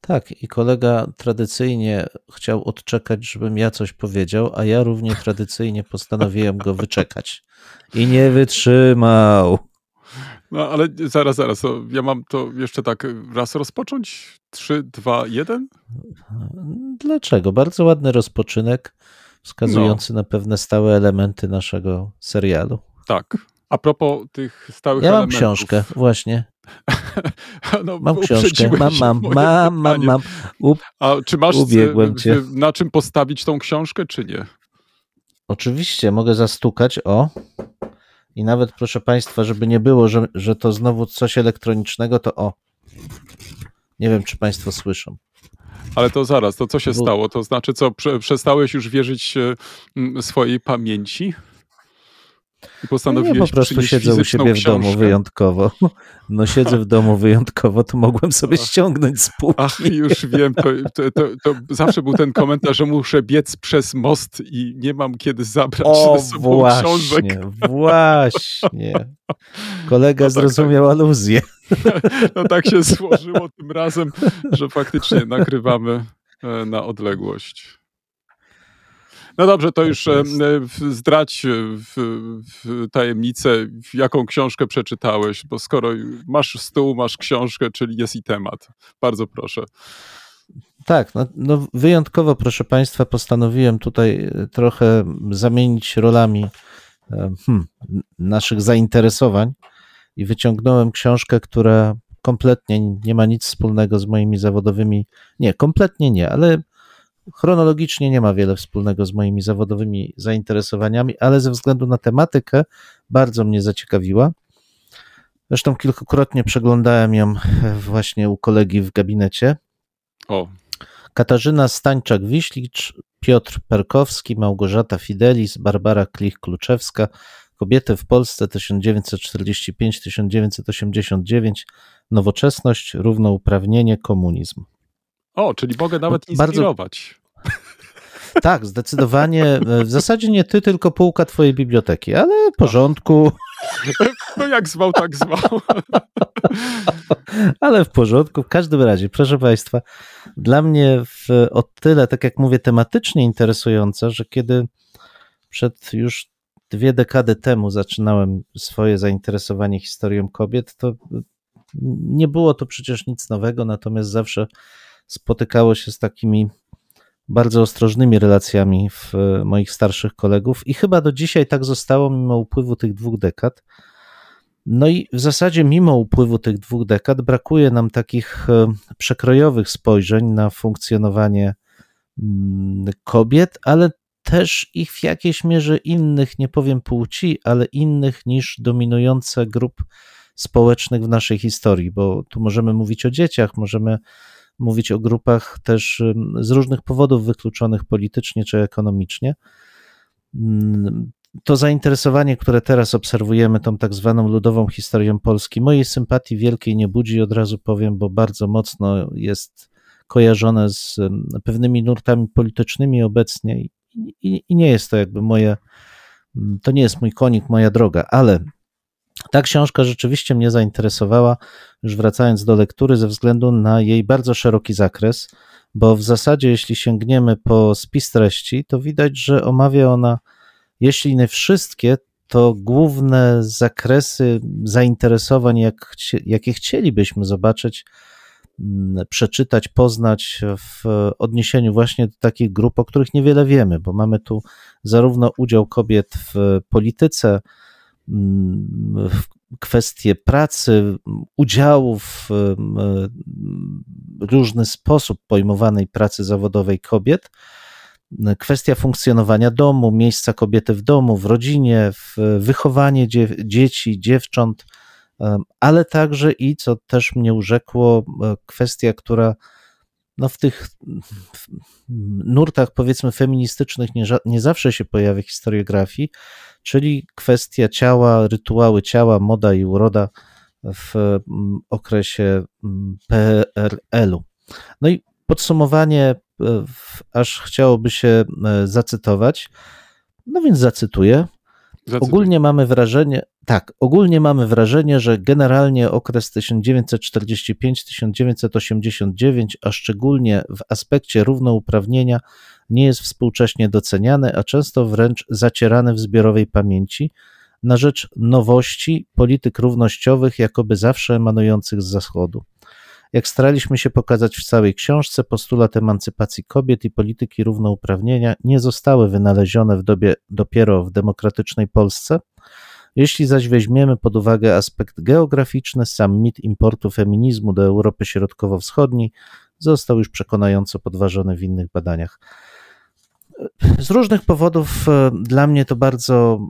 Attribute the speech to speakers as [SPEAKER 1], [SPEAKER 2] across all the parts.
[SPEAKER 1] Tak, i kolega tradycyjnie chciał odczekać, żebym ja coś powiedział, a ja równie tradycyjnie postanowiłem go wyczekać. I nie wytrzymał.
[SPEAKER 2] No ale zaraz, zaraz, ja mam to jeszcze tak raz rozpocząć? Trzy, dwa, jeden?
[SPEAKER 1] Dlaczego? Bardzo ładny rozpoczynek, wskazujący na pewne stałe elementy naszego serialu.
[SPEAKER 2] Tak. A propos tych stałych
[SPEAKER 1] Ja mam
[SPEAKER 2] elementów.
[SPEAKER 1] książkę, właśnie.
[SPEAKER 2] no,
[SPEAKER 1] Mam książkę. Mam, mam, mam, mam, mam. Up,
[SPEAKER 2] A czy masz
[SPEAKER 1] Ubiegłem
[SPEAKER 2] e,
[SPEAKER 1] cię.
[SPEAKER 2] na czym postawić tą książkę, czy nie?
[SPEAKER 1] Oczywiście, mogę zastukać, o. I nawet, proszę Państwa, żeby nie było, że, że to znowu coś elektronicznego, to o. Nie wiem, czy Państwo słyszą.
[SPEAKER 2] Ale to zaraz, to co się stało? To znaczy co, prze, przestałeś już wierzyć e, swojej pamięci? I
[SPEAKER 1] No
[SPEAKER 2] postanowiłeś
[SPEAKER 1] ja po prostu siedzę u siebie w domu
[SPEAKER 2] książkę?
[SPEAKER 1] wyjątkowo. No siedzę w domu wyjątkowo, to mogłem sobie ściągnąć z półki.
[SPEAKER 2] Ach, już wiem, to, to, to, to zawsze był ten komentarz, że muszę biec przez most i nie mam kiedy zabrać
[SPEAKER 1] O,
[SPEAKER 2] ze sobą książek.
[SPEAKER 1] właśnie, właśnie. Kolega
[SPEAKER 2] No tak,
[SPEAKER 1] zrozumiał aluzję.
[SPEAKER 2] No tak się złożyło tym razem, że faktycznie nagrywamy e, na odległość. No dobrze, to już e,
[SPEAKER 1] jest.
[SPEAKER 2] w- zdradź e, w, w tajemnicę, jaką książkę przeczytałeś, bo skoro masz stół, masz książkę, czyli jest i temat. Bardzo proszę.
[SPEAKER 1] Tak, no, no wyjątkowo, proszę Państwa, postanowiłem tutaj e, trochę zamienić rolami e, hmm, naszych zainteresowań i wyciągnąłem książkę, która kompletnie nie ma nic wspólnego z moimi zawodowymi. Nie, kompletnie nie, ale chronologicznie nie ma wiele wspólnego z moimi zawodowymi zainteresowaniami, ale ze względu na tematykę bardzo mnie zaciekawiła. Zresztą kilkukrotnie przeglądałem ją właśnie u kolegi w gabinecie.
[SPEAKER 2] O,
[SPEAKER 1] Katarzyna Stańczak-Wiślicz, Piotr Perkowski, Małgorzata Fidelis, Barbara Klich-Kluczewska, Kobiety w Polsce 1945-1989, Nowoczesność, Równouprawnienie, Komunizm.
[SPEAKER 2] o czyli mogę nawet
[SPEAKER 1] Bardzo-
[SPEAKER 2] inspirować.
[SPEAKER 1] Tak, zdecydowanie. e, W zasadzie nie ty, tylko półka twojej biblioteki, ale w porządku,
[SPEAKER 2] No jak zwał, tak zwał.
[SPEAKER 1] ale w porządku. W każdym razie, proszę Państwa, dla mnie w, o tyle, tak jak mówię, tematycznie interesujące, że kiedy przed już dwie dekady temu zaczynałem swoje zainteresowanie historią kobiet, to nie było to przecież nic nowego, natomiast zawsze spotykało się z takimi bardzo ostrożnymi relacjami w moich starszych kolegów i chyba do dzisiaj tak zostało mimo upływu tych dwóch dekad. No i w zasadzie mimo upływu tych dwóch dekad brakuje nam takich e, przekrojowych spojrzeń na funkcjonowanie mm, kobiet, ale też ich w jakiejś mierze innych, nie powiem płci, ale innych niż dominujące grup społecznych w naszej historii, bo tu możemy mówić o dzieciach, możemy mówić o grupach też z różnych powodów wykluczonych politycznie czy ekonomicznie. To zainteresowanie, które teraz obserwujemy, tą tak zwaną ludową historią Polski, mojej sympatii wielkiej nie budzi, od razu powiem, bo bardzo mocno jest kojarzone z ym, pewnymi nurtami politycznymi obecnie i, i, i nie jest to jakby moje, to nie jest mój konik, moja droga, ale ta książka rzeczywiście mnie zainteresowała, już wracając do lektury, ze względu na jej bardzo szeroki zakres, bo w zasadzie, jeśli sięgniemy po spis treści, to widać, że omawia ona, jeśli nie wszystkie, to główne zakresy zainteresowań, jak, jakie chcielibyśmy zobaczyć, mm, przeczytać, poznać w odniesieniu właśnie do takich grup, o których niewiele wiemy, bo mamy tu zarówno udział kobiet w polityce, kwestie pracy, udziału w różny sposób pojmowanej pracy zawodowej kobiet, kwestia funkcjonowania domu, miejsca kobiety w domu, w rodzinie, w wychowanie dzie dzieci, dziewcząt, ale także i, co też mnie urzekło, kwestia, która no w tych nurtach, powiedzmy, feministycznych nie, nie zawsze się pojawia historiografii, czyli kwestia ciała, rytuały ciała, moda i uroda w okresie PRL-u. No i podsumowanie, aż chciałoby się zacytować, no więc zacytuję.
[SPEAKER 2] Zacytuj.
[SPEAKER 1] Ogólnie mamy wrażenie, tak, ogólnie mamy wrażenie, że generalnie okres 1945-1989, a szczególnie w aspekcie równouprawnienia, nie jest współcześnie doceniany, a często wręcz zacierany w zbiorowej pamięci na rzecz nowości polityk równościowych, jakoby zawsze emanujących z zachodu. Jak staraliśmy się pokazać w całej książce, postulat emancypacji kobiet i polityki równouprawnienia nie zostały wynalezione w dobie dopiero w demokratycznej Polsce. Jeśli zaś weźmiemy pod uwagę aspekt geograficzny, sam mit importu feminizmu do Europy Środkowo-Wschodniej został już przekonająco podważony w innych badaniach. Z różnych powodów dla mnie to bardzo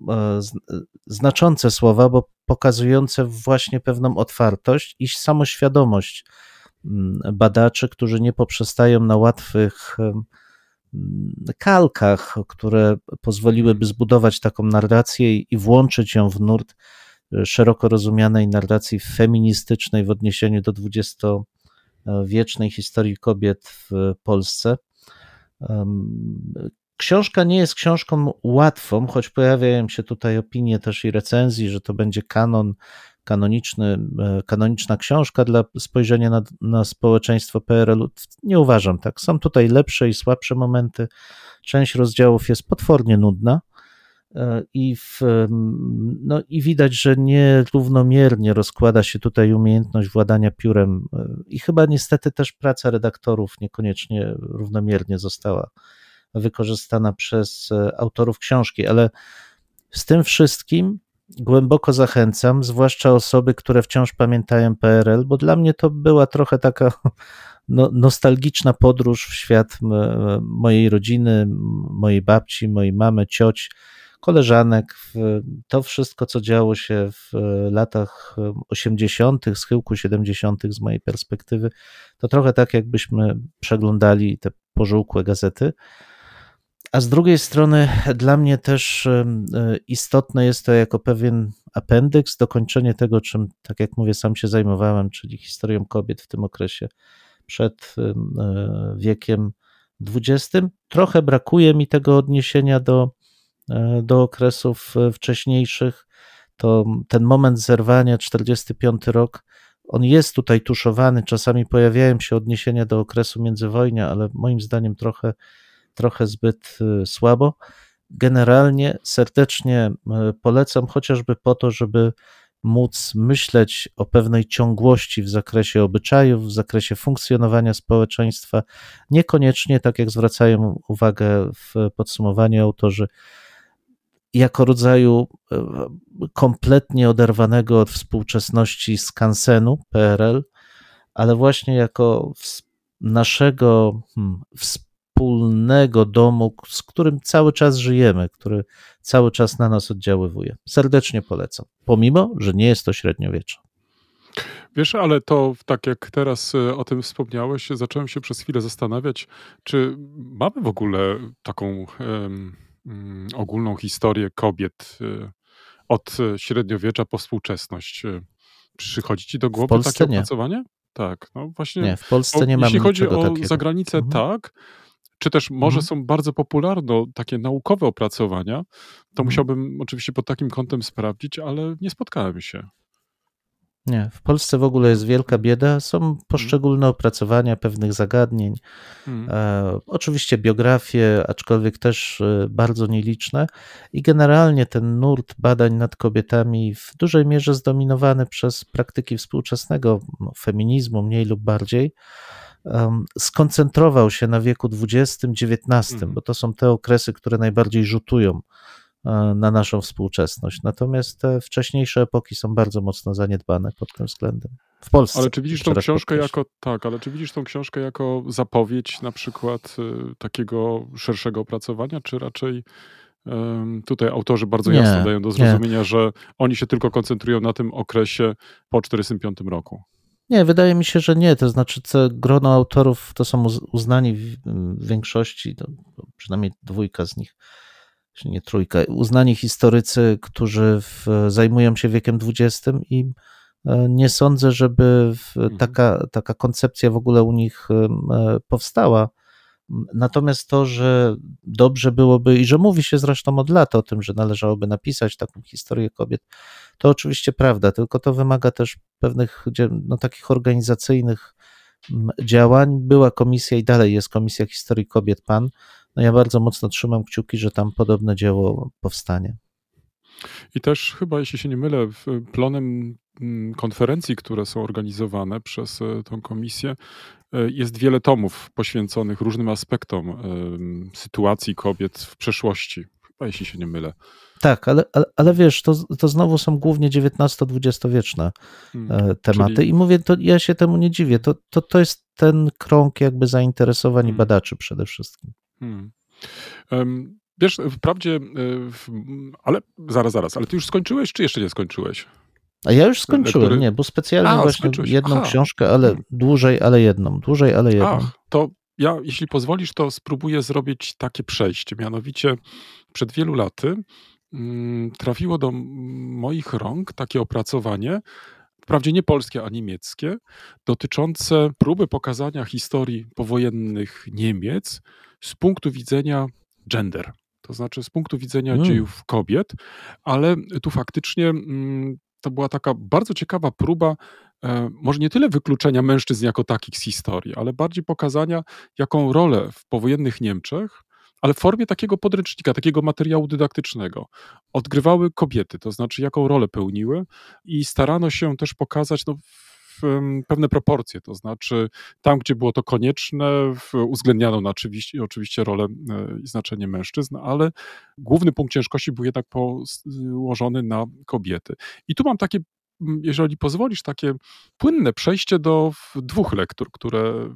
[SPEAKER 1] znaczące słowa, bo pokazujące właśnie pewną otwartość i samoświadomość badaczy, którzy nie poprzestają na łatwych kalkach, które pozwoliłyby zbudować taką narrację i włączyć ją w nurt szeroko rozumianej narracji feministycznej w odniesieniu do dwudziestowiecznej historii kobiet w Polsce. Książka nie jest książką łatwą, choć pojawiają się tutaj opinie też i recenzji, że to będzie kanon, kanoniczny, kanoniczna książka dla spojrzenia na, na społeczeństwo PRL-u. Nie uważam tak. Są tutaj lepsze i słabsze momenty. Część rozdziałów jest potwornie nudna i, w, no, i widać, że nierównomiernie rozkłada się tutaj umiejętność władania piórem i chyba niestety też praca redaktorów niekoniecznie równomiernie została wykorzystana przez autorów książki, ale z tym wszystkim głęboko zachęcam, zwłaszcza osoby, które wciąż pamiętają PRL, bo dla mnie to była trochę taka no, nostalgiczna podróż w świat mojej rodziny, mojej babci, mojej mamy, cioć, koleżanek. To wszystko, co działo się w latach 80., schyłku 70., z mojej perspektywy, to trochę tak, jakbyśmy przeglądali te pożółkłe gazety. A z drugiej strony dla mnie też istotne jest to jako pewien apendyks, dokończenie tego, czym, tak jak mówię, sam się zajmowałem, czyli historią kobiet w tym okresie przed wiekiem XX. Trochę brakuje mi tego odniesienia do, do okresów wcześniejszych. To ten moment zerwania, 45 rok, on jest tutaj tuszowany. Czasami pojawiają się odniesienia do okresu międzywojnia, ale moim zdaniem trochę trochę zbyt słabo. Generalnie serdecznie polecam, chociażby po to, żeby móc myśleć o pewnej ciągłości w zakresie obyczajów, w zakresie funkcjonowania społeczeństwa. Niekoniecznie, tak jak zwracają uwagę w podsumowaniu autorzy, jako rodzaju kompletnie oderwanego od współczesności skansenu PRL, ale właśnie jako naszego hmm, wspólnego domu, z którym cały czas żyjemy, który cały czas na nas oddziaływuje. Serdecznie polecam, pomimo, że nie jest to średniowiecze.
[SPEAKER 2] Wiesz, ale to tak jak teraz o tym wspomniałeś, zacząłem się przez chwilę zastanawiać, czy mamy w ogóle taką um, ogólną historię kobiet od średniowiecza po współczesność. Przychodzi ci do głowy takie
[SPEAKER 1] nie.
[SPEAKER 2] opracowanie? Tak, no właśnie.
[SPEAKER 1] Nie, w Polsce nie mamy
[SPEAKER 2] Jeśli chodzi o
[SPEAKER 1] takiego.
[SPEAKER 2] zagranicę,
[SPEAKER 1] Mhm.
[SPEAKER 2] tak. Czy też może
[SPEAKER 1] Mhm.
[SPEAKER 2] są bardzo popularne takie naukowe opracowania, to
[SPEAKER 1] Mhm.
[SPEAKER 2] musiałbym oczywiście pod takim kątem sprawdzić, ale nie spotkałem się.
[SPEAKER 1] Nie, w Polsce w ogóle jest wielka bieda. Są poszczególne opracowania pewnych zagadnień.
[SPEAKER 2] Mm.
[SPEAKER 1] E, oczywiście biografie, aczkolwiek też e, bardzo nieliczne. I generalnie ten nurt badań nad kobietami w dużej mierze zdominowany przez praktyki współczesnego feminizmu, mniej lub bardziej, skoncentrował się na wieku XX, XIX,
[SPEAKER 2] Mhm.
[SPEAKER 1] bo to są te okresy, które najbardziej rzutują na naszą współczesność. Natomiast te wcześniejsze epoki są bardzo mocno zaniedbane pod tym względem. W Polsce.
[SPEAKER 2] Ale czy widzisz tą książkę jako tak, ale czy widzisz tą książkę jako zapowiedź na przykład y, takiego szerszego opracowania, czy raczej ym, tutaj autorzy bardzo
[SPEAKER 1] Nie,
[SPEAKER 2] jasno dają do
[SPEAKER 1] nie.
[SPEAKER 2] zrozumienia, że oni się tylko koncentrują na tym okresie po 1945 roku.
[SPEAKER 1] Nie, wydaje mi się, że nie. To znaczy, co grono autorów to są uz- uznani w większości, przynajmniej dwójka z nich, jeśli nie trójka, uznani historycy, którzy w, zajmują się wiekiem XX i e, nie sądzę, żeby
[SPEAKER 2] Mhm.
[SPEAKER 1] taka, taka koncepcja w ogóle u nich e, powstała. Natomiast to, że dobrze byłoby i że mówi się zresztą od lat o tym, że należałoby napisać taką historię kobiet, to oczywiście prawda, tylko to wymaga też pewnych no, takich organizacyjnych działań. Była komisja i dalej jest Komisja Historii Kobiet PAN. No ja bardzo mocno trzymam kciuki, że tam podobne dzieło powstanie.
[SPEAKER 2] I też chyba, jeśli się nie mylę, w plonem mm, konferencji, które są organizowane przez e, tą komisję, e, jest wiele tomów poświęconych różnym aspektom em, sytuacji kobiet w przeszłości. Chyba, jeśli się nie mylę.
[SPEAKER 1] Tak, ale, ale, ale wiesz, to, to znowu są głównie XIX-XX wieczne
[SPEAKER 2] Mm,
[SPEAKER 1] e, tematy
[SPEAKER 2] czyli-
[SPEAKER 1] i mówię, to ja się temu nie dziwię. To, to, to jest ten krąg jakby zainteresowań
[SPEAKER 2] Hmm.
[SPEAKER 1] badaczy przede wszystkim.
[SPEAKER 2] Hmm. Em, Wiesz, wprawdzie, e, w, ale zaraz, zaraz, ale ty już skończyłeś, czy jeszcze nie skończyłeś?
[SPEAKER 1] A ja już skończyłem,
[SPEAKER 2] Lektury-
[SPEAKER 1] nie, bo specjalnie
[SPEAKER 2] A,
[SPEAKER 1] właśnie
[SPEAKER 2] skończyłeś.
[SPEAKER 1] jedną
[SPEAKER 2] Aha.
[SPEAKER 1] książkę, ale
[SPEAKER 2] Hmm.
[SPEAKER 1] dłużej, ale jedną, dłużej, ale jedną.
[SPEAKER 2] Ach, to ja, jeśli pozwolisz, to spróbuję zrobić takie przejście. Mianowicie, przed wielu laty mm, trafiło do moich rąk takie opracowanie, wprawdzie nie polskie, a niemieckie, dotyczące próby pokazania historii powojennych Niemiec z punktu widzenia gender. To znaczy z punktu widzenia
[SPEAKER 1] Mm.
[SPEAKER 2] dziejów kobiet, ale tu faktycznie mm, to była taka bardzo ciekawa próba e, może nie tyle wykluczenia mężczyzn jako takich z historii, ale bardziej pokazania, jaką rolę w powojennych Niemczech, ale w formie takiego podręcznika, takiego materiału dydaktycznego, odgrywały kobiety, to znaczy jaką rolę pełniły i starano się też pokazać no, pewne proporcje, to znaczy tam, gdzie było to konieczne, uwzględniano oczywiście, oczywiście rolę e, i znaczenie mężczyzn, ale główny punkt ciężkości był jednak położony na kobiety. I tu mam takie jeżeli pozwolisz, takie płynne przejście do dwóch lektur, które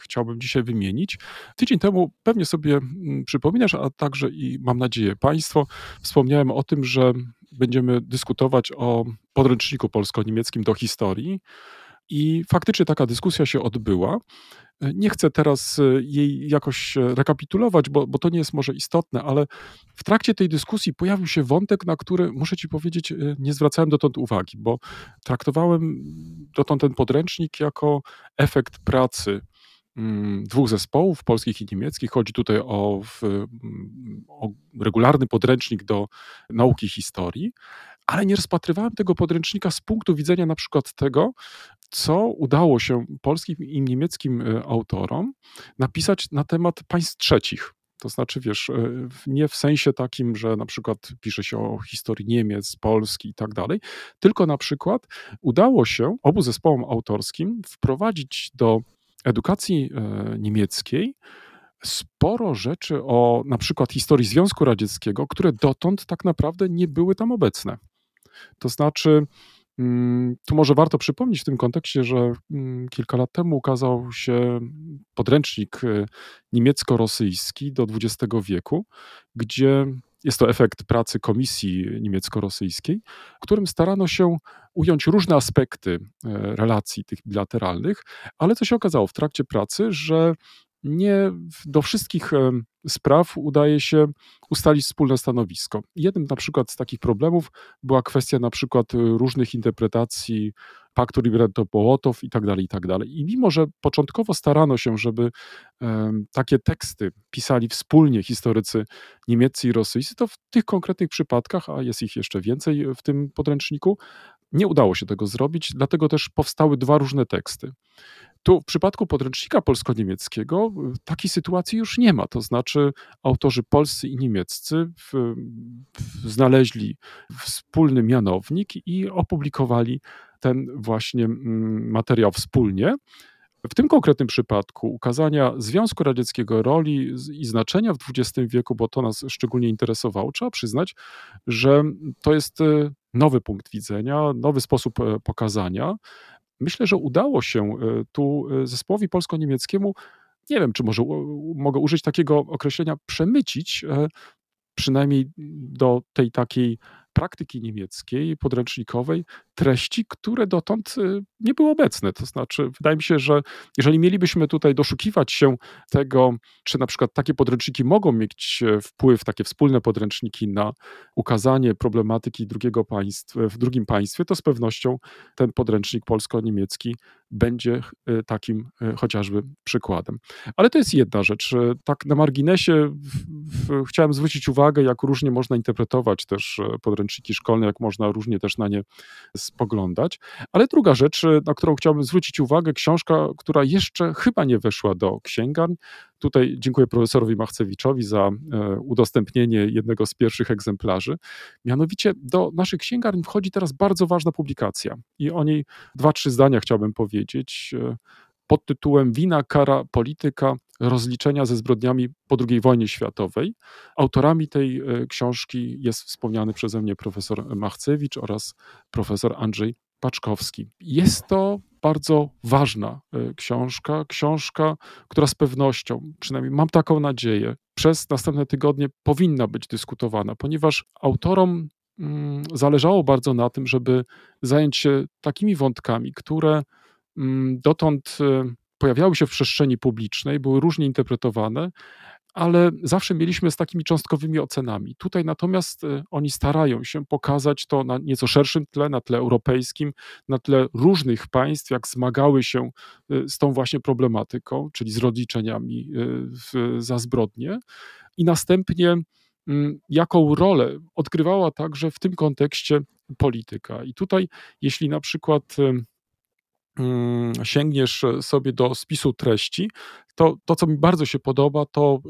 [SPEAKER 2] chciałbym dzisiaj wymienić. Tydzień temu pewnie sobie przypominasz, a także i mam nadzieję Państwo, wspomniałem o tym, że będziemy dyskutować o podręczniku polsko-niemieckim do historii. I faktycznie taka dyskusja się odbyła. Nie chcę teraz e, jej jakoś e, rekapitulować, bo, bo to nie jest może istotne, ale w trakcie tej dyskusji pojawił się wątek, na który muszę Ci powiedzieć, e, nie zwracałem dotąd uwagi, bo traktowałem dotąd ten podręcznik jako efekt pracy mm, dwóch zespołów, polskich i niemieckich. Chodzi tutaj o, mm, o regularny podręcznik do nauki historii, ale nie rozpatrywałem tego podręcznika z punktu widzenia na przykład tego, co udało się polskim i niemieckim e, autorom napisać na temat państw trzecich. To znaczy, wiesz, e, nie w sensie takim, że na przykład pisze się o historii Niemiec, Polski i tak dalej, tylko na przykład udało się obu zespołom autorskim wprowadzić do edukacji e, niemieckiej sporo rzeczy o na przykład historii Związku Radzieckiego, które dotąd tak naprawdę nie były tam obecne. To znaczy, mm, tu może warto przypomnieć w tym kontekście, że mm, kilka lat temu ukazał się podręcznik e, niemiecko-rosyjski do XX wieku, gdzie jest to efekt pracy komisji niemiecko-rosyjskiej, w którym starano się ująć różne aspekty e, relacji tych bilateralnych, ale co się okazało w trakcie pracy, że nie do wszystkich spraw udaje się ustalić wspólne stanowisko. Jednym na przykład z takich problemów była kwestia na przykład y, różnych interpretacji paktu Ribbentrop-Mołotow i tak dalej, i tak dalej. I mimo, że początkowo starano się, żeby takie teksty pisali wspólnie historycy niemieccy i rosyjscy, to w tych konkretnych przypadkach, a jest ich jeszcze więcej w tym podręczniku, nie udało się tego zrobić, dlatego też powstały dwa różne teksty. Tu w przypadku podręcznika polsko-niemieckiego y, takiej sytuacji już nie ma. To znaczy, autorzy polscy i niemieccy w, w, znaleźli wspólny mianownik i opublikowali ten właśnie mm, materiał wspólnie. W tym konkretnym przypadku ukazania Związku Radzieckiego roli i znaczenia w XX wieku, bo to nas szczególnie interesowało, trzeba przyznać, że to jest e, nowy punkt widzenia, nowy sposób e, pokazania. Myślę, że udało się tu zespołowi polsko-niemieckiemu, nie wiem, czy może mogę użyć takiego określenia, przemycić przynajmniej do tej takiej praktyki niemieckiej, podręcznikowej, treści, które dotąd y, nie były obecne. To znaczy, wydaje mi się, że jeżeli mielibyśmy tutaj doszukiwać się tego, czy na przykład takie podręczniki mogą mieć e, wpływ, takie wspólne podręczniki na ukazanie problematyki drugiego państwa, w drugim państwie, to z pewnością ten podręcznik polsko-niemiecki będzie e, takim e, chociażby przykładem. Ale to jest jedna rzecz. Tak na marginesie w, w, chciałem zwrócić uwagę, jak różnie można interpretować też podręczniki szkolne, jak można różnie też na nie spoglądać. Ale druga rzecz, y, na którą chciałbym zwrócić uwagę, książka, która jeszcze chyba nie weszła do księgarni. Tutaj dziękuję profesorowi Machcewiczowi za e, udostępnienie jednego z pierwszych egzemplarzy. Mianowicie do naszych księgarni wchodzi teraz bardzo ważna publikacja i o niej dwa, trzy zdania chciałbym powiedzieć e, pod tytułem Wina, kara, polityka, rozliczenia ze zbrodniami po II wojnie światowej. Autorami tej e, książki jest wspomniany przeze mnie profesor Machcewicz oraz profesor Andrzej Paczkowski. Jest to bardzo ważna e, książka, książka, która z pewnością, przynajmniej mam taką nadzieję, przez następne tygodnie powinna być dyskutowana, ponieważ autorom mm, zależało bardzo na tym, żeby zająć się takimi wątkami, które dotąd e, pojawiały się w przestrzeni publicznej, były różnie interpretowane, ale zawsze mieliśmy z takimi cząstkowymi ocenami. Tutaj natomiast e, oni starają się pokazać to na nieco szerszym tle, na tle europejskim, na tle różnych państw, jak zmagały się e, z tą właśnie problematyką, czyli z rozliczeniami za zbrodnie. I następnie mm, jaką rolę odgrywała także w tym kontekście polityka. I tutaj, jeśli na przykład Mm, sięgniesz sobie do spisu treści, to to, co mi bardzo się podoba, to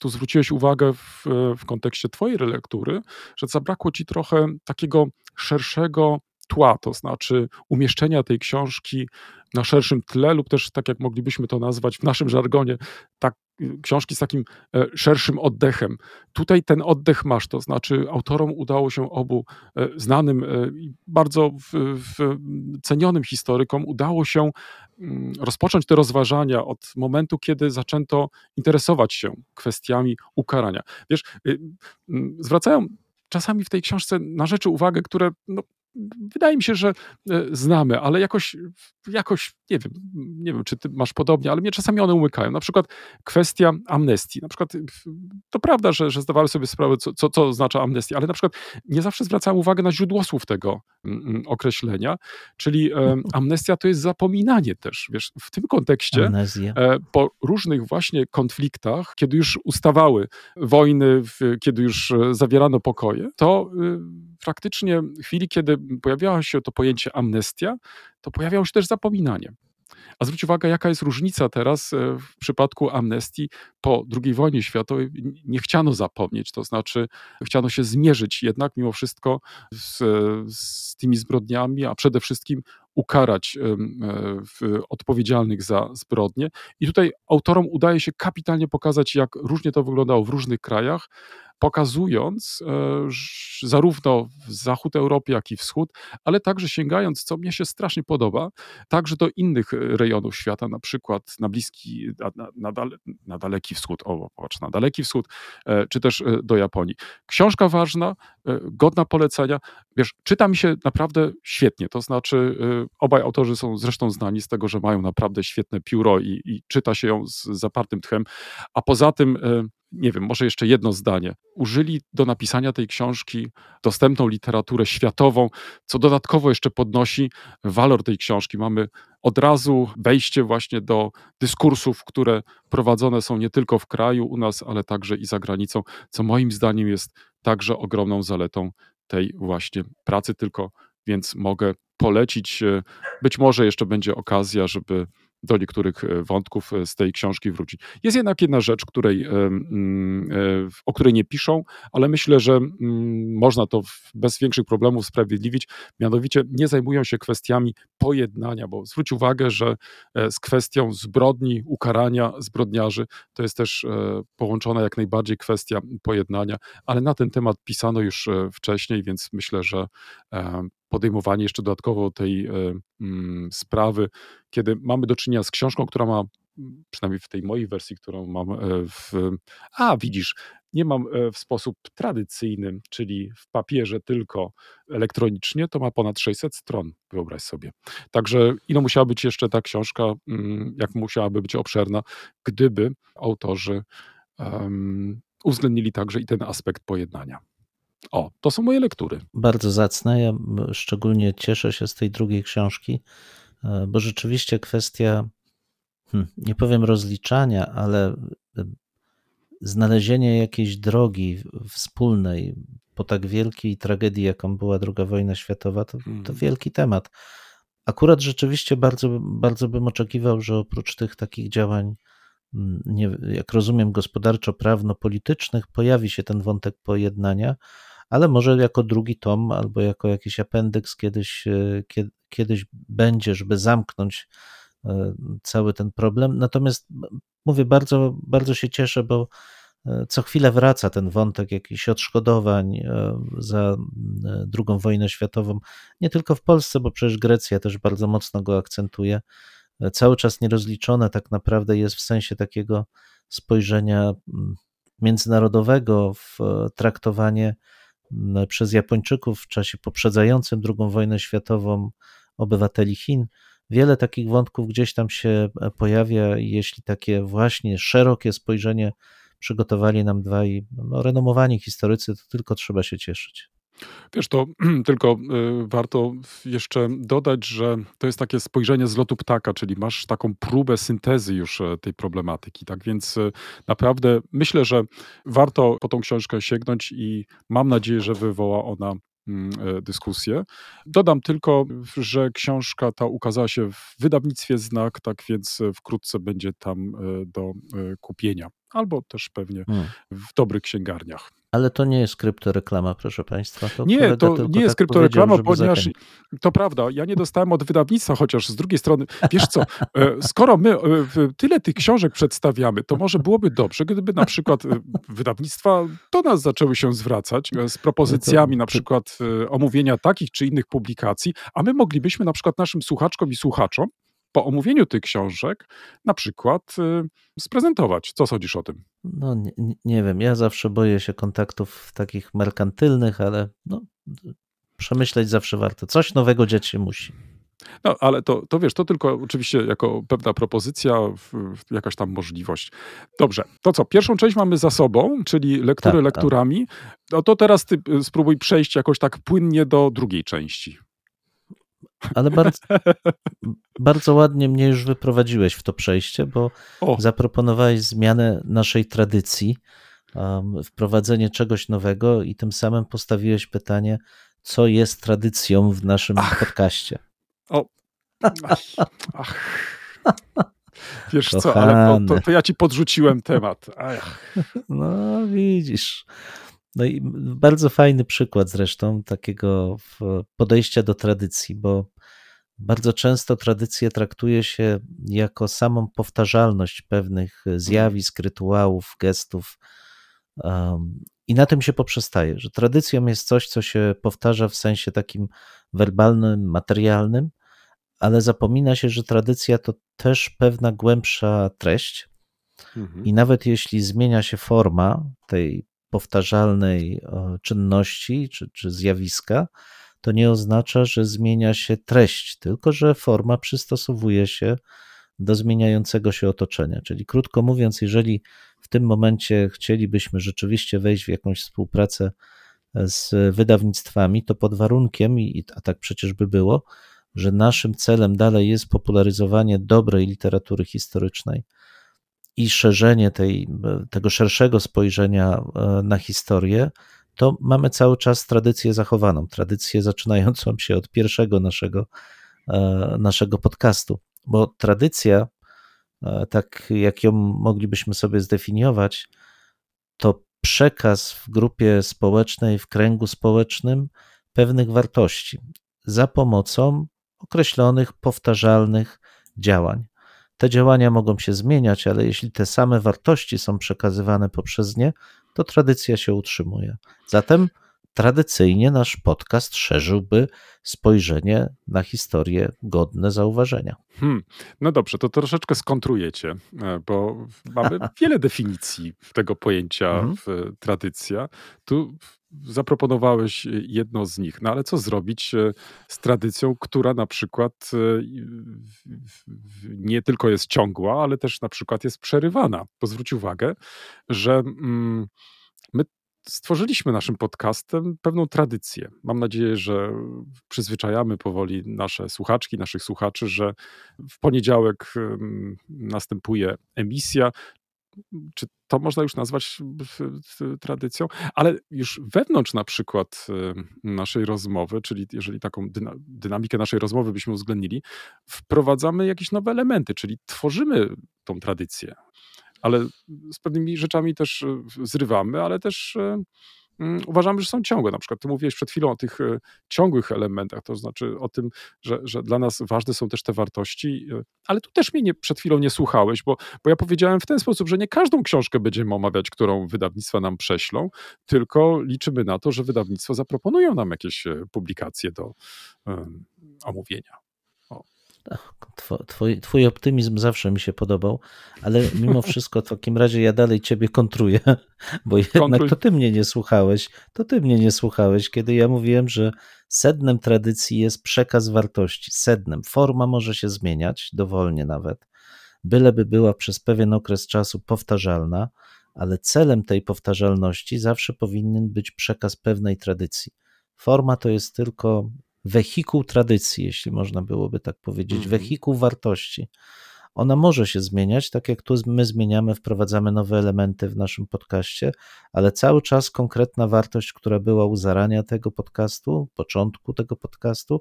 [SPEAKER 2] tu zwróciłeś uwagę w, w kontekście Twojej relektury, że zabrakło Ci trochę takiego szerszego tła, to znaczy umieszczenia tej książki na szerszym tle, lub też tak jak moglibyśmy to nazwać w naszym żargonie, tak, książki z takim e, szerszym oddechem. Tutaj ten oddech masz, to znaczy autorom udało się obu e, znanym e, i bardzo w, w cenionym historykom udało się mm, rozpocząć te rozważania od momentu, kiedy zaczęto interesować się kwestiami ukarania. Wiesz, y, mm, zwracają czasami w tej książce na rzeczy uwagę, które no, wydaje mi się, że e, znamy, ale jakoś, jakoś nie wiem, nie wiem, czy ty masz podobnie, ale mnie czasami one umykają. Na przykład kwestia amnestii. Na przykład to prawda, że, że zdawałem sobie sprawę, co, co, co oznacza amnestia, ale na przykład nie zawsze zwracałem uwagę na źródło słów tego mm, mm, określenia, czyli e, amnestia to jest zapominanie też, wiesz, w tym kontekście
[SPEAKER 1] Amnezja.
[SPEAKER 2] e, po różnych właśnie konfliktach, kiedy już ustawały wojny, kiedy już e, zawierano pokoje, to praktycznie w chwili, kiedy pojawiało się to pojęcie amnestia, to pojawiało się też zapominanie. A zwróć uwagę, jaka jest różnica teraz e, w przypadku amnestii po II wojnie światowej. Nie chciano zapomnieć, to znaczy chciano się zmierzyć jednak mimo wszystko z, z tymi zbrodniami, a przede wszystkim ukarać e, odpowiedzialnych za zbrodnie. I tutaj autorom udaje się kapitalnie pokazać, jak różnie to wyglądało w różnych krajach, pokazując e, zarówno zachód Europy, jak i wschód, ale także sięgając, co mnie się strasznie podoba, także do innych rejonów świata, na przykład na bliski, na, na, na daleki wschód, o, popatrz, na daleki wschód, e, czy też e, do Japonii. Książka ważna, godna polecenia. Wiesz, czyta mi się naprawdę świetnie, to znaczy obaj autorzy są zresztą znani z tego, że mają naprawdę świetne pióro i, i czyta się ją z zapartym tchem, a poza tym nie wiem, może jeszcze jedno zdanie. Użyli do napisania tej książki dostępną literaturę światową, co dodatkowo jeszcze podnosi walor tej książki. Mamy od razu wejście właśnie do dyskursów, które prowadzone są nie tylko w kraju u nas, ale także i za granicą, co moim zdaniem jest także ogromną zaletą tej właśnie pracy, tylko więc mogę polecić. Być może jeszcze będzie okazja, żeby do niektórych e, wątków e, z tej książki wrócić. Jest jednak jedna rzecz, której, e, o której nie piszą, ale myślę, że można to bez większych problemów usprawiedliwić. Mianowicie nie zajmują się kwestiami pojednania, bo zwróć uwagę, że z kwestią zbrodni, ukarania zbrodniarzy to jest też połączona jak najbardziej kwestia pojednania, ale na ten temat pisano już wcześniej, więc myślę, że podejmowanie jeszcze dodatkowo tej e, mm, sprawy, kiedy mamy do czynienia z książką, która ma, przynajmniej w tej mojej wersji, którą mam e, w. A, widzisz, nie mam e, w sposób tradycyjny, czyli w papierze tylko elektronicznie, to ma ponad 600 stron, wyobraź sobie. Także ile musiała być jeszcze ta książka, mm, jak musiałaby być obszerna, gdyby autorzy em, uwzględnili także i ten aspekt pojednania. O, to są moje lektury.
[SPEAKER 1] Bardzo zacne. Ja szczególnie cieszę się z tej drugiej książki, e, bo rzeczywiście kwestia, hmm, nie powiem rozliczania, ale e, znalezienie jakiejś drogi wspólnej po tak wielkiej tragedii, jaką była II wojna światowa, to, to
[SPEAKER 2] Mhm.
[SPEAKER 1] wielki temat. Akurat rzeczywiście bardzo, bardzo bym oczekiwał, że oprócz tych takich działań, nie, jak rozumiem, gospodarczo-prawno-politycznych, pojawi się ten wątek pojednania, ale może jako drugi tom albo jako jakiś apendyks kiedyś, e, kie- kiedyś będzie, żeby zamknąć e, cały ten problem. Natomiast mówię, bardzo, bardzo się cieszę, bo e, co chwilę wraca ten wątek jakichś odszkodowań za II wojnę światową. Nie tylko w Polsce, bo przecież Grecja też bardzo mocno go akcentuje. Cały czas nierozliczone tak naprawdę jest w sensie takiego spojrzenia międzynarodowego w traktowanie przez Japończyków w czasie poprzedzającym II wojnę światową obywateli Chin. Wiele takich wątków gdzieś tam się e, pojawia, jeśli takie właśnie szerokie spojrzenie przygotowali nam dwaj no, renomowani historycy, to tylko trzeba się cieszyć.
[SPEAKER 2] Wiesz, to tylko y, warto jeszcze dodać, że to jest takie spojrzenie z lotu ptaka, czyli masz taką próbę syntezy już e, tej problematyki. Tak więc y, naprawdę myślę, że warto po tą książkę sięgnąć i mam nadzieję, że wywoła ona mm, e, dyskusję. Dodam tylko, że książka ta ukazała się w wydawnictwie Znak, tak więc e, wkrótce będzie tam e, do e, kupienia. Albo też pewnie
[SPEAKER 1] Hmm.
[SPEAKER 2] w dobrych księgarniach.
[SPEAKER 1] Ale to nie jest kryptoreklama, proszę Państwa. To
[SPEAKER 2] Nie, to nie jest
[SPEAKER 1] tak
[SPEAKER 2] kryptoreklama,
[SPEAKER 1] powiedział, żeby
[SPEAKER 2] ponieważ to prawda, ja nie dostałem od wydawnictwa, chociaż z drugiej strony, wiesz co, e, skoro my e, tyle tych książek przedstawiamy, to może byłoby dobrze, gdyby na przykład e, wydawnictwa do nas zaczęły się zwracać z propozycjami na
[SPEAKER 1] to-
[SPEAKER 2] przykład omówienia takich czy innych publikacji, a my moglibyśmy na przykład naszym słuchaczkom i słuchaczom po omówieniu tych książek na przykład e, sprezentować. Co sądzisz o tym?
[SPEAKER 1] No nie, nie- wiem, ja zawsze boję się kontaktów takich merkantylnych, ale no, przemyśleć zawsze warto. Coś nowego dziać się musi.
[SPEAKER 2] No, ale to, to wiesz, to tylko oczywiście jako pewna propozycja, jakaś tam możliwość. Dobrze, to co, pierwszą część mamy za sobą, czyli lektury
[SPEAKER 1] Tak, tak.
[SPEAKER 2] lekturami. No to teraz ty y, spróbuj przejść jakoś tak płynnie do drugiej części.
[SPEAKER 1] Ale bardzo, bardzo ładnie mnie już wyprowadziłeś w to przejście, bo
[SPEAKER 2] O,
[SPEAKER 1] zaproponowałeś zmianę naszej tradycji, um, wprowadzenie czegoś nowego i tym samym postawiłeś pytanie, co jest tradycją w naszym podcaście.
[SPEAKER 2] ach, ach. Wiesz co, ale to, to, to ja ci podrzuciłem temat. Ach.
[SPEAKER 1] No, widzisz. No i bardzo fajny przykład zresztą takiego podejścia do tradycji, bo bardzo często tradycję traktuje się jako samą powtarzalność pewnych zjawisk, rytuałów, gestów. I na tym się poprzestaje, że tradycją jest coś, co się powtarza w sensie takim werbalnym, materialnym, ale zapomina się, że tradycja to też pewna głębsza treść,
[SPEAKER 2] Mhm.
[SPEAKER 1] i nawet jeśli zmienia się forma tej powtarzalnej e, czynności czy, czy zjawiska, to nie oznacza, że zmienia się treść, tylko że forma przystosowuje się do zmieniającego się otoczenia. Czyli krótko mówiąc, jeżeli w tym momencie chcielibyśmy rzeczywiście wejść w jakąś współpracę z wydawnictwami, to pod warunkiem, a tak przecież by było, że naszym celem dalej jest popularyzowanie dobrej literatury historycznej, i szerzenie tej, tego szerszego spojrzenia e, na historię, to mamy cały czas tradycję zachowaną, tradycję zaczynającą się od pierwszego naszego, e, naszego podcastu. bo tradycja, e, tak jak ją moglibyśmy sobie zdefiniować, to przekaz w grupie społecznej, w kręgu społecznym pewnych wartości za pomocą określonych, powtarzalnych działań. Te działania mogą się zmieniać, ale jeśli te same wartości są przekazywane poprzez nie, to tradycja się utrzymuje. Zatem tradycyjnie nasz podcast szerzyłby spojrzenie na historię godne zauważenia.
[SPEAKER 2] Hmm. No dobrze, to troszeczkę skontrujecie, e, bo mamy wiele definicji tego pojęcia
[SPEAKER 1] Mhm.
[SPEAKER 2] w tradycja. Tu zaproponowałeś jedną z nich, no ale co zrobić e, z tradycją, która na przykład e, nie tylko jest ciągła, ale też na przykład jest przerywana. Bo zwróć uwagę, że mm, my stworzyliśmy naszym podcastem pewną tradycję. Mam nadzieję, że przyzwyczajamy powoli nasze słuchaczki, naszych słuchaczy, że w poniedziałek następuje emisja. Czy to można już nazwać tradycją? Ale już wewnątrz na przykład naszej rozmowy, czyli jeżeli taką dyna, dynamikę naszej rozmowy byśmy uwzględnili, wprowadzamy jakieś nowe elementy, czyli tworzymy tą tradycję ale z pewnymi rzeczami też e, zrywamy, ale też e, mm, uważamy, że są ciągłe. Na przykład ty mówiłeś przed chwilą o tych e, ciągłych elementach, to znaczy o tym, że, że dla nas ważne są też te wartości, ale tu też mnie nie, przed chwilą nie słuchałeś, bo, bo ja powiedziałem w ten sposób, że nie każdą książkę będziemy omawiać, którą wydawnictwa nam prześlą, tylko liczymy na to, że wydawnictwo zaproponują nam jakieś publikacje do em, omówienia.
[SPEAKER 1] Twój, twój optymizm zawsze mi się podobał, ale mimo wszystko w takim razie ja dalej ciebie kontruję, bo jednak
[SPEAKER 2] Kontruj.
[SPEAKER 1] to ty mnie nie słuchałeś, to ty mnie nie słuchałeś, kiedy ja mówiłem, że sednem tradycji jest przekaz wartości. Sednem. Forma może się zmieniać, dowolnie nawet, byleby była przez pewien okres czasu powtarzalna, ale celem tej powtarzalności zawsze powinien być przekaz pewnej tradycji. Forma to jest tylko wehikuł tradycji, jeśli można byłoby tak powiedzieć,
[SPEAKER 2] Mhm.
[SPEAKER 1] wehikuł wartości. Ona może się zmieniać, tak jak tu my zmieniamy, wprowadzamy nowe elementy w naszym podcaście, ale cały czas konkretna wartość, która była u zarania tego podcastu, początku tego podcastu,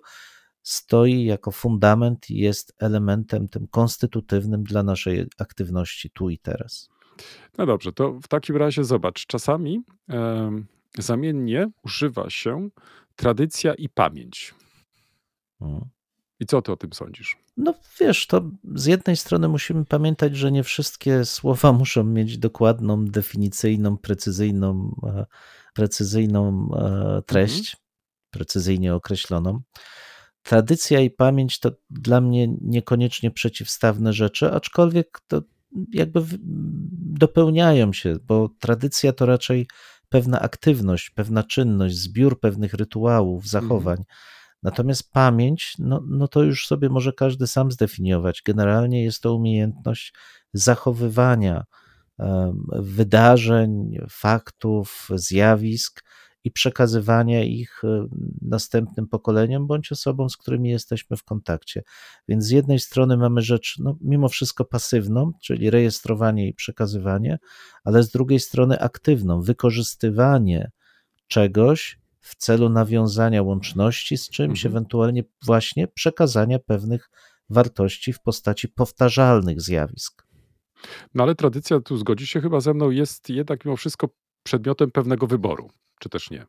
[SPEAKER 1] stoi jako fundament i jest elementem tym konstytutywnym dla naszej aktywności tu i teraz.
[SPEAKER 2] No dobrze, to w takim razie zobacz, czasami em, zamiennie używa się tradycja i pamięć. I co ty o tym sądzisz?
[SPEAKER 1] No wiesz, to z jednej strony musimy pamiętać, że nie wszystkie słowa muszą mieć dokładną, definicyjną, precyzyjną, e, precyzyjną e, treść, precyzyjnie określoną. Tradycja i pamięć to dla mnie niekoniecznie przeciwstawne rzeczy, aczkolwiek to jakby dopełniają się, bo tradycja to raczej pewna aktywność, pewna czynność, zbiór pewnych rytuałów, zachowań. Natomiast pamięć, no, no to już sobie może każdy sam zdefiniować. Generalnie jest to umiejętność zachowywania wydarzeń, faktów, zjawisk i przekazywania ich em, następnym pokoleniom bądź osobom, z którymi jesteśmy w kontakcie. Więc z jednej strony mamy rzecz, no, mimo wszystko pasywną, czyli rejestrowanie i przekazywanie, ale z drugiej strony aktywną, wykorzystywanie czegoś w celu nawiązania łączności z czymś,
[SPEAKER 2] Mhm.
[SPEAKER 1] ewentualnie właśnie przekazania pewnych wartości w postaci powtarzalnych zjawisk.
[SPEAKER 2] No ale tradycja, tu zgodzisz się chyba ze mną, jest jednak mimo wszystko przedmiotem pewnego wyboru, czy też nie?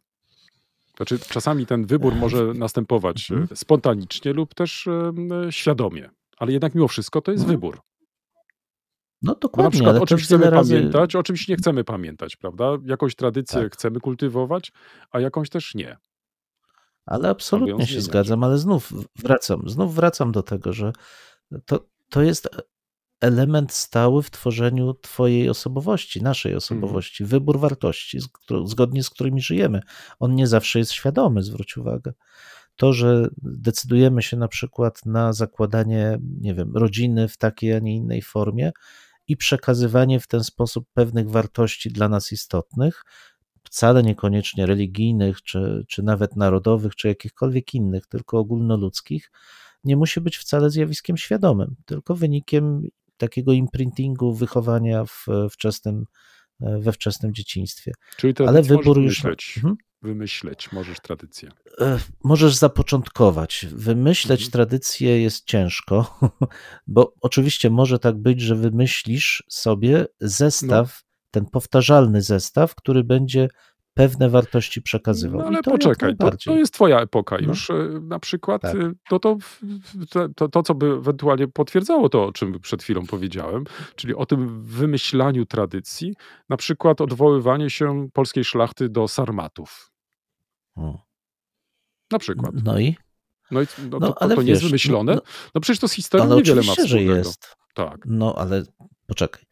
[SPEAKER 2] Znaczy, czasami ten wybór może następować
[SPEAKER 1] Mhm.
[SPEAKER 2] e, spontanicznie lub też e, świadomie, ale jednak mimo wszystko to jest
[SPEAKER 1] Mhm.
[SPEAKER 2] wybór.
[SPEAKER 1] No
[SPEAKER 2] Bo na
[SPEAKER 1] dokładnie,
[SPEAKER 2] przykład o czymś chcemy
[SPEAKER 1] razy...
[SPEAKER 2] pamiętać, o czymś nie chcemy pamiętać, prawda? Jakąś tradycję
[SPEAKER 1] Tak.
[SPEAKER 2] chcemy kultywować, a jakąś też nie.
[SPEAKER 1] Ale absolutnie się zgadzam, ale znów wracam, znów wracam do tego, że to, to jest element stały w tworzeniu Twojej osobowości, naszej osobowości, wybór wartości, zgodnie z którymi żyjemy. On nie zawsze jest świadomy, zwróć uwagę. To, że decydujemy się na przykład na zakładanie, nie wiem, rodziny w takiej, a nie innej formie i przekazywanie w ten sposób pewnych wartości dla nas istotnych, wcale niekoniecznie religijnych, czy, czy nawet narodowych, czy jakichkolwiek innych, tylko ogólnoludzkich, nie musi być wcale zjawiskiem świadomym, tylko wynikiem takiego imprintingu, wychowania w wczesnym, we wczesnym dzieciństwie.
[SPEAKER 2] Czyli
[SPEAKER 1] Ale wybór już.
[SPEAKER 2] myśleć
[SPEAKER 1] Mhm.
[SPEAKER 2] wymyśleć możesz tradycję?
[SPEAKER 1] E, Możesz zapoczątkować. Wymyśleć
[SPEAKER 2] Mhm.
[SPEAKER 1] tradycję jest ciężko, bo oczywiście może tak być, że wymyślisz sobie zestaw, ten powtarzalny zestaw, który będzie pewne wartości przekazywał.
[SPEAKER 2] No ale
[SPEAKER 1] to
[SPEAKER 2] poczekaj, to, to jest twoja epoka
[SPEAKER 1] No.
[SPEAKER 2] już. e, Na przykład
[SPEAKER 1] Tak.
[SPEAKER 2] e, to, to, to, co by ewentualnie potwierdzało to, o czym przed chwilą powiedziałem, czyli o tym wymyślaniu tradycji, na przykład odwoływanie się polskiej szlachty do sarmatów.
[SPEAKER 1] O.
[SPEAKER 2] Na przykład.
[SPEAKER 1] No i?
[SPEAKER 2] No i no,
[SPEAKER 1] No,
[SPEAKER 2] to,
[SPEAKER 1] ale
[SPEAKER 2] to nie jest
[SPEAKER 1] wiesz,
[SPEAKER 2] wymyślone.
[SPEAKER 1] no-
[SPEAKER 2] No przecież to z historią
[SPEAKER 1] Ale
[SPEAKER 2] niewiele ma
[SPEAKER 1] oczywiście, że
[SPEAKER 2] wspólnego.
[SPEAKER 1] jest.
[SPEAKER 2] Tak.
[SPEAKER 1] No ale poczekaj.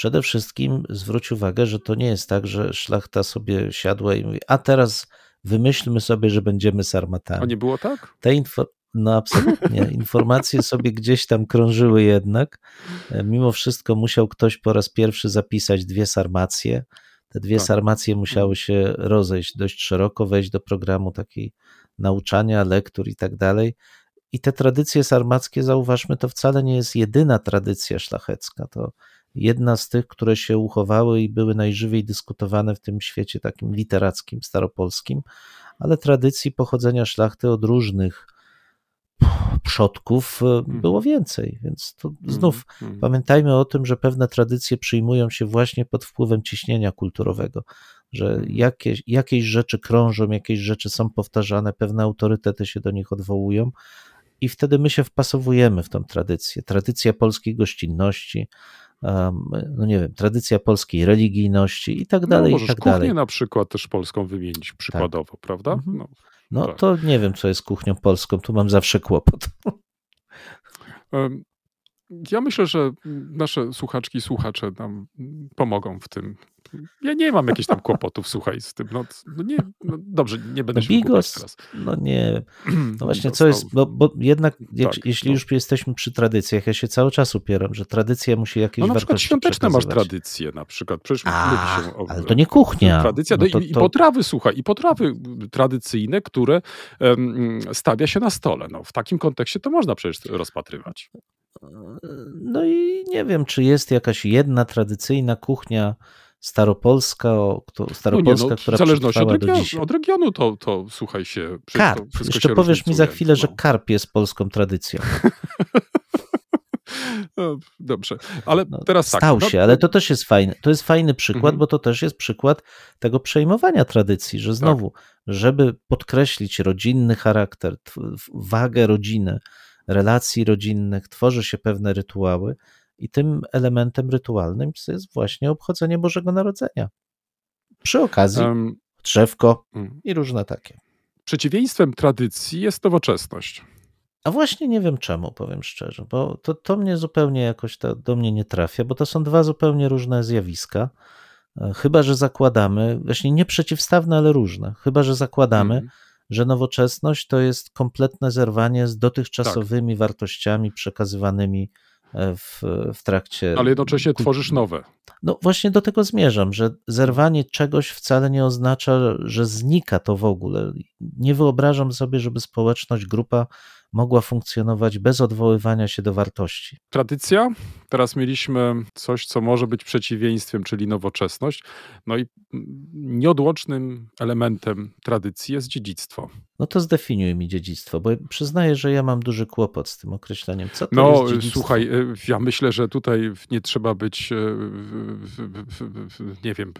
[SPEAKER 1] Przede wszystkim zwróć uwagę, że to nie jest tak, że szlachta sobie siadła i mówi, a teraz wymyślmy sobie, że będziemy sarmatami.
[SPEAKER 2] A nie było tak?
[SPEAKER 1] Te info... No absolutnie. Informacje sobie gdzieś tam krążyły jednak. E, Mimo wszystko musiał ktoś po raz pierwszy zapisać dwie sarmacje. Te dwie
[SPEAKER 2] Tak.
[SPEAKER 1] sarmacje musiały się rozejść dość szeroko, wejść do programu takiej nauczania, lektur i tak dalej. I te tradycje sarmackie, zauważmy, to wcale nie jest jedyna tradycja szlachecka. To jedna z tych, które się uchowały i były najżywiej dyskutowane w tym świecie takim literackim, staropolskim, ale tradycji pochodzenia szlachty od różnych przodków e, było więcej. Więc to znów
[SPEAKER 2] Mhm.
[SPEAKER 1] pamiętajmy o tym, że pewne tradycje przyjmują się właśnie pod wpływem ciśnienia kulturowego, że jakieś, jakieś rzeczy krążą, jakieś rzeczy są powtarzane, pewne autorytety się do nich odwołują i wtedy my się wpasowujemy w tą tradycję. Tradycja polskiej gościnności, no nie wiem, tradycja polskiej religijności i tak
[SPEAKER 2] No,
[SPEAKER 1] dalej, i
[SPEAKER 2] możesz
[SPEAKER 1] tak
[SPEAKER 2] kuchnię
[SPEAKER 1] dalej.
[SPEAKER 2] na przykład też polską wymienić przykładowo, prawda?
[SPEAKER 1] Mhm.
[SPEAKER 2] No.
[SPEAKER 1] No
[SPEAKER 2] tak.
[SPEAKER 1] to nie wiem, co jest kuchnią polską, tu mam zawsze kłopot.
[SPEAKER 2] Ja myślę, że nasze słuchaczki i słuchacze nam pomogą w tym. Ja nie mam jakichś tam kłopotów, słuchaj, z tym. No, no nie, no dobrze, nie będę
[SPEAKER 1] No
[SPEAKER 2] się
[SPEAKER 1] bigos,
[SPEAKER 2] teraz.
[SPEAKER 1] no nie, No właśnie, co jest,
[SPEAKER 2] no,
[SPEAKER 1] bo, bo jednak jak,
[SPEAKER 2] tak,
[SPEAKER 1] jeśli
[SPEAKER 2] no.
[SPEAKER 1] już jesteśmy przy tradycjach, ja się cały czas upieram, że tradycja musi jakieś
[SPEAKER 2] No na przykład
[SPEAKER 1] wartości
[SPEAKER 2] świąteczne masz tradycje, na przykład. Przecież
[SPEAKER 1] A,
[SPEAKER 2] się o,
[SPEAKER 1] ale to nie kuchnia.
[SPEAKER 2] Tradycja,
[SPEAKER 1] No to-
[SPEAKER 2] i, i
[SPEAKER 1] to-
[SPEAKER 2] potrawy, słuchaj, i potrawy tradycyjne, które em, stawia się na stole. No, w takim kontekście to można przecież rozpatrywać.
[SPEAKER 1] No i nie wiem, czy jest jakaś jedna tradycyjna kuchnia staropolska,
[SPEAKER 2] No nie,
[SPEAKER 1] staropolska
[SPEAKER 2] no,
[SPEAKER 1] która
[SPEAKER 2] w zależności od regionu, od regionu to, to słuchaj się,
[SPEAKER 1] Karp.
[SPEAKER 2] to
[SPEAKER 1] Jeszcze
[SPEAKER 2] się
[SPEAKER 1] powiesz mi za chwilę, że
[SPEAKER 2] no.
[SPEAKER 1] karp jest polską tradycją.
[SPEAKER 2] No, Dobrze, ale
[SPEAKER 1] No,
[SPEAKER 2] teraz tak.
[SPEAKER 1] Stał
[SPEAKER 2] no,
[SPEAKER 1] się, ale to też jest fajny. To jest fajny przykład,
[SPEAKER 2] Mhm.
[SPEAKER 1] bo to też jest przykład tego przejmowania tradycji, że znowu, żeby podkreślić rodzinny charakter, wagę rodziny, relacji rodzinnych, tworzy się pewne rytuały i tym elementem rytualnym jest właśnie obchodzenie Bożego Narodzenia. Przy okazji
[SPEAKER 2] em,
[SPEAKER 1] drzewko
[SPEAKER 2] mm.
[SPEAKER 1] i różne takie.
[SPEAKER 2] Przeciwieństwem tradycji jest nowoczesność.
[SPEAKER 1] A właśnie nie wiem czemu, powiem szczerze, bo to, to mnie zupełnie jakoś to, do mnie nie trafia, bo to są dwa zupełnie różne zjawiska. E, Chyba, że zakładamy, właśnie nie przeciwstawne, ale różne. Chyba, że zakładamy,
[SPEAKER 2] Mhm.
[SPEAKER 1] że nowoczesność to jest kompletne zerwanie z
[SPEAKER 2] Tak.
[SPEAKER 1] dotychczasowymi wartościami przekazywanymi w, w trakcie.
[SPEAKER 2] Ale jednocześnie tworzysz nowe.
[SPEAKER 1] No właśnie do tego zmierzam, że zerwanie czegoś wcale nie oznacza, że znika to w ogóle. Nie wyobrażam sobie, żeby społeczność, grupa mogła funkcjonować bez odwoływania się do wartości.
[SPEAKER 2] Tradycja, teraz mieliśmy coś, co może być przeciwieństwem, czyli nowoczesność. No i nieodłącznym elementem tradycji jest dziedzictwo.
[SPEAKER 1] No to zdefiniuj mi dziedzictwo, bo przyznaję, że ja mam duży kłopot z tym określeniem. Co to
[SPEAKER 2] No,
[SPEAKER 1] jest dziedzictwo?
[SPEAKER 2] słuchaj, y, ja myślę, że tutaj nie trzeba być, w- nie wiem,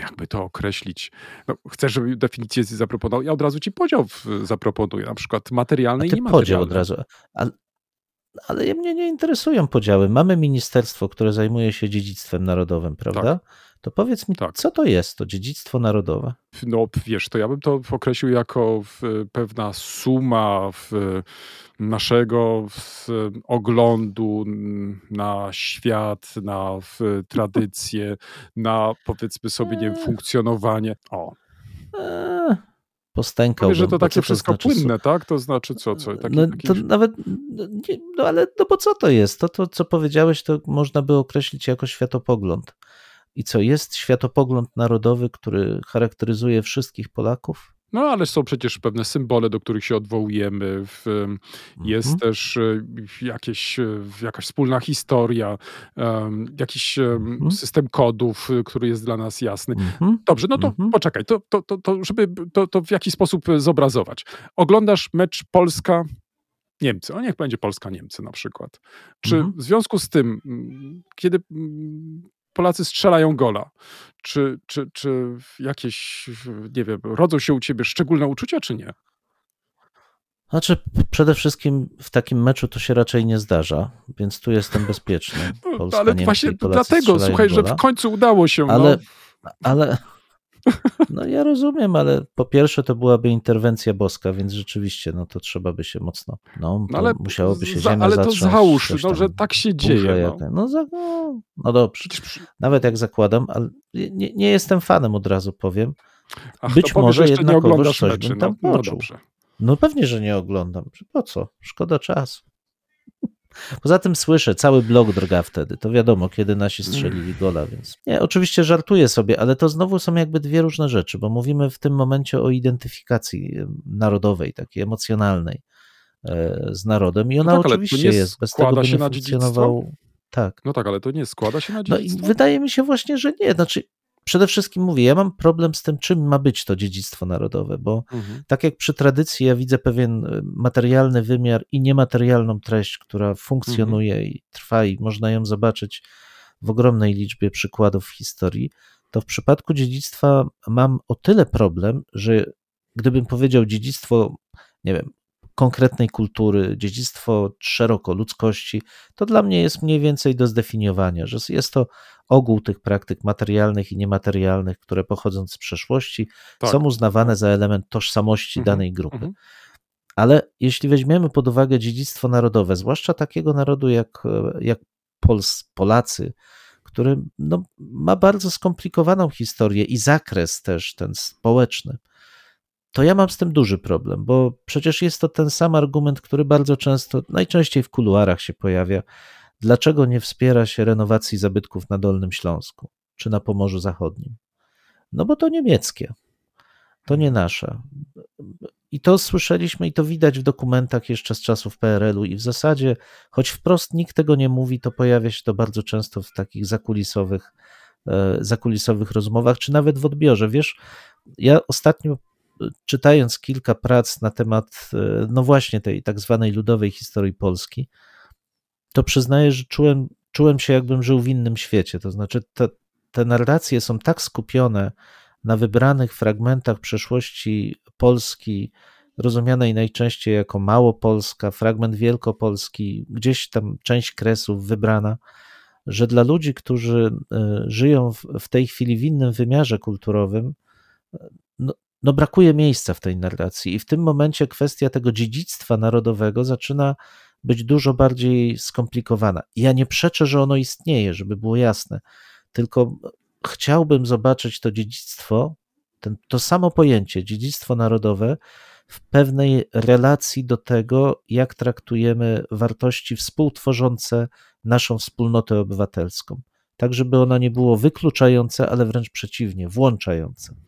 [SPEAKER 2] jakby to określić. No, chcesz, żeby definicję zaproponował? Ja od razu ci podział zaproponuję, na przykład materialny
[SPEAKER 1] A
[SPEAKER 2] i
[SPEAKER 1] podział od razu. Ale, ale mnie nie interesują podziały. Mamy ministerstwo, które zajmuje się dziedzictwem narodowym, prawda? To powiedz mi,
[SPEAKER 2] Tak.
[SPEAKER 1] co to jest to dziedzictwo narodowe?
[SPEAKER 2] No wiesz, to ja bym to określił jako pewna suma naszego oglądu na świat, na tradycje, na powiedzmy sobie, nie wiem, funkcjonowanie. O,
[SPEAKER 1] Eee,
[SPEAKER 2] powiesz, że to takie
[SPEAKER 1] co
[SPEAKER 2] wszystko
[SPEAKER 1] znaczy,
[SPEAKER 2] płynne, tak? To znaczy co? co taki,
[SPEAKER 1] no,
[SPEAKER 2] taki,
[SPEAKER 1] to nawet, no, no ale no bo co to jest? To, to, co powiedziałeś, to można by określić jako światopogląd. I co, jest światopogląd narodowy, który charakteryzuje wszystkich Polaków?
[SPEAKER 2] No ale są przecież pewne symbole, do których się odwołujemy. W, jest
[SPEAKER 1] Mhm.
[SPEAKER 2] też e, jakieś, e, jakaś wspólna historia, em, jakiś
[SPEAKER 1] Mhm.
[SPEAKER 2] system kodów, e, który jest dla nas jasny.
[SPEAKER 1] Mhm.
[SPEAKER 2] Dobrze, no to
[SPEAKER 1] Mhm.
[SPEAKER 2] poczekaj, to, to, to, to żeby to, to w jaki sposób zobrazować. Oglądasz mecz Polska-Niemcy, o niech będzie Polska-Niemcy na przykład. Czy
[SPEAKER 1] Mhm.
[SPEAKER 2] w związku z tym, kiedy Polacy strzelają gola, czy, czy, czy jakieś, nie wiem, rodzą się u ciebie szczególne uczucia, czy nie?
[SPEAKER 1] Znaczy, przede wszystkim w takim meczu to się raczej nie zdarza, więc tu jestem bezpieczny.
[SPEAKER 2] No,
[SPEAKER 1] Polska,
[SPEAKER 2] ale
[SPEAKER 1] Niemcy
[SPEAKER 2] właśnie
[SPEAKER 1] Polacy
[SPEAKER 2] dlatego, słuchaj, że
[SPEAKER 1] gola.
[SPEAKER 2] w końcu udało się.
[SPEAKER 1] Ale,
[SPEAKER 2] no.
[SPEAKER 1] ale, no ja rozumiem, ale po pierwsze to byłaby interwencja boska, więc rzeczywiście, no to trzeba by się mocno, no,
[SPEAKER 2] No ale,
[SPEAKER 1] musiałoby się
[SPEAKER 2] za,
[SPEAKER 1] ziemia
[SPEAKER 2] ale to
[SPEAKER 1] zatrząść,
[SPEAKER 2] załóż,
[SPEAKER 1] coś
[SPEAKER 2] no, że tak się dzieje. No.
[SPEAKER 1] No, za, no, no dobrze, nawet jak zakładam, ale nie, nie jestem fanem, od razu powiem.
[SPEAKER 2] Ach,
[SPEAKER 1] Być
[SPEAKER 2] to powiesz,
[SPEAKER 1] może
[SPEAKER 2] oglądasz
[SPEAKER 1] coś
[SPEAKER 2] meczy.
[SPEAKER 1] bym
[SPEAKER 2] No,
[SPEAKER 1] tam
[SPEAKER 2] no
[SPEAKER 1] poczuł.
[SPEAKER 2] dobrze.
[SPEAKER 1] No pewnie, że nie oglądam. Po co? Szkoda czasu. Poza tym słyszę, cały blog drga wtedy. To wiadomo, kiedy nasi strzelili gola, więc. Nie, oczywiście żartuję sobie, ale to znowu są jakby dwie różne rzeczy, bo mówimy w tym momencie o identyfikacji narodowej, takiej emocjonalnej e, z narodem i ona
[SPEAKER 2] tak, ale to
[SPEAKER 1] oczywiście jest. Bez tego by
[SPEAKER 2] się
[SPEAKER 1] nie
[SPEAKER 2] dziedzictwo?
[SPEAKER 1] funkcjonował. Tak.
[SPEAKER 2] No tak, ale to nie składa się na
[SPEAKER 1] No i
[SPEAKER 2] dziedzictwo?
[SPEAKER 1] wydaje mi się właśnie, że nie. Znaczy, przede wszystkim mówię, ja mam problem z tym, czym ma być to dziedzictwo narodowe, bo
[SPEAKER 2] Mhm.
[SPEAKER 1] tak jak przy tradycji ja widzę pewien y, materialny wymiar i niematerialną treść, która funkcjonuje i trwa i można ją zobaczyć w ogromnej liczbie przykładów w historii, to w przypadku dziedzictwa mam o tyle problem, że gdybym powiedział dziedzictwo, nie wiem, konkretnej kultury, dziedzictwo szeroko ludzkości, to dla mnie jest mniej więcej do zdefiniowania, że jest to ogół tych praktyk materialnych i niematerialnych, które pochodząc z przeszłości,
[SPEAKER 2] Tak.
[SPEAKER 1] są uznawane za element tożsamości
[SPEAKER 2] Mhm,
[SPEAKER 1] danej grupy.
[SPEAKER 2] mhm.
[SPEAKER 1] Ale jeśli weźmiemy pod uwagę dziedzictwo narodowe, zwłaszcza takiego narodu jak, jak Pols, Polacy, który no, ma bardzo skomplikowaną historię i zakres też ten społeczny, to ja mam z tym duży problem, bo przecież jest to ten sam argument, który bardzo często, najczęściej w kuluarach się pojawia. Dlaczego nie wspiera się renowacji zabytków na Dolnym Śląsku czy na Pomorzu Zachodnim? No bo to niemieckie, to nie nasze. I to słyszeliśmy i to widać w dokumentach jeszcze z czasów PRL-u i w zasadzie, choć wprost nikt tego nie mówi, to pojawia się to bardzo często w takich zakulisowych, e, zakulisowych rozmowach, czy nawet w odbiorze. Wiesz, ja ostatnio czytając kilka prac na temat, e, no właśnie tej tak zwanej ludowej historii Polski, to przyznaję, że czułem, czułem się jakbym żył w innym świecie. To znaczy te, te narracje są tak skupione na wybranych fragmentach przeszłości Polski, rozumianej najczęściej jako Małopolska, fragment Wielkopolski, gdzieś tam część kresów wybrana, że dla ludzi, którzy e, żyją w, w tej chwili w innym wymiarze kulturowym, no, brakuje miejsca w tej narracji. I w tym momencie kwestia tego dziedzictwa narodowego zaczyna być dużo bardziej skomplikowana. Ja nie przeczę, że ono istnieje, żeby było jasne, tylko chciałbym zobaczyć to dziedzictwo, ten, to samo pojęcie, dziedzictwo narodowe, w pewnej relacji do tego, jak traktujemy wartości współtworzące naszą wspólnotę obywatelską. Tak, żeby ono nie było wykluczające, ale wręcz przeciwnie, włączające.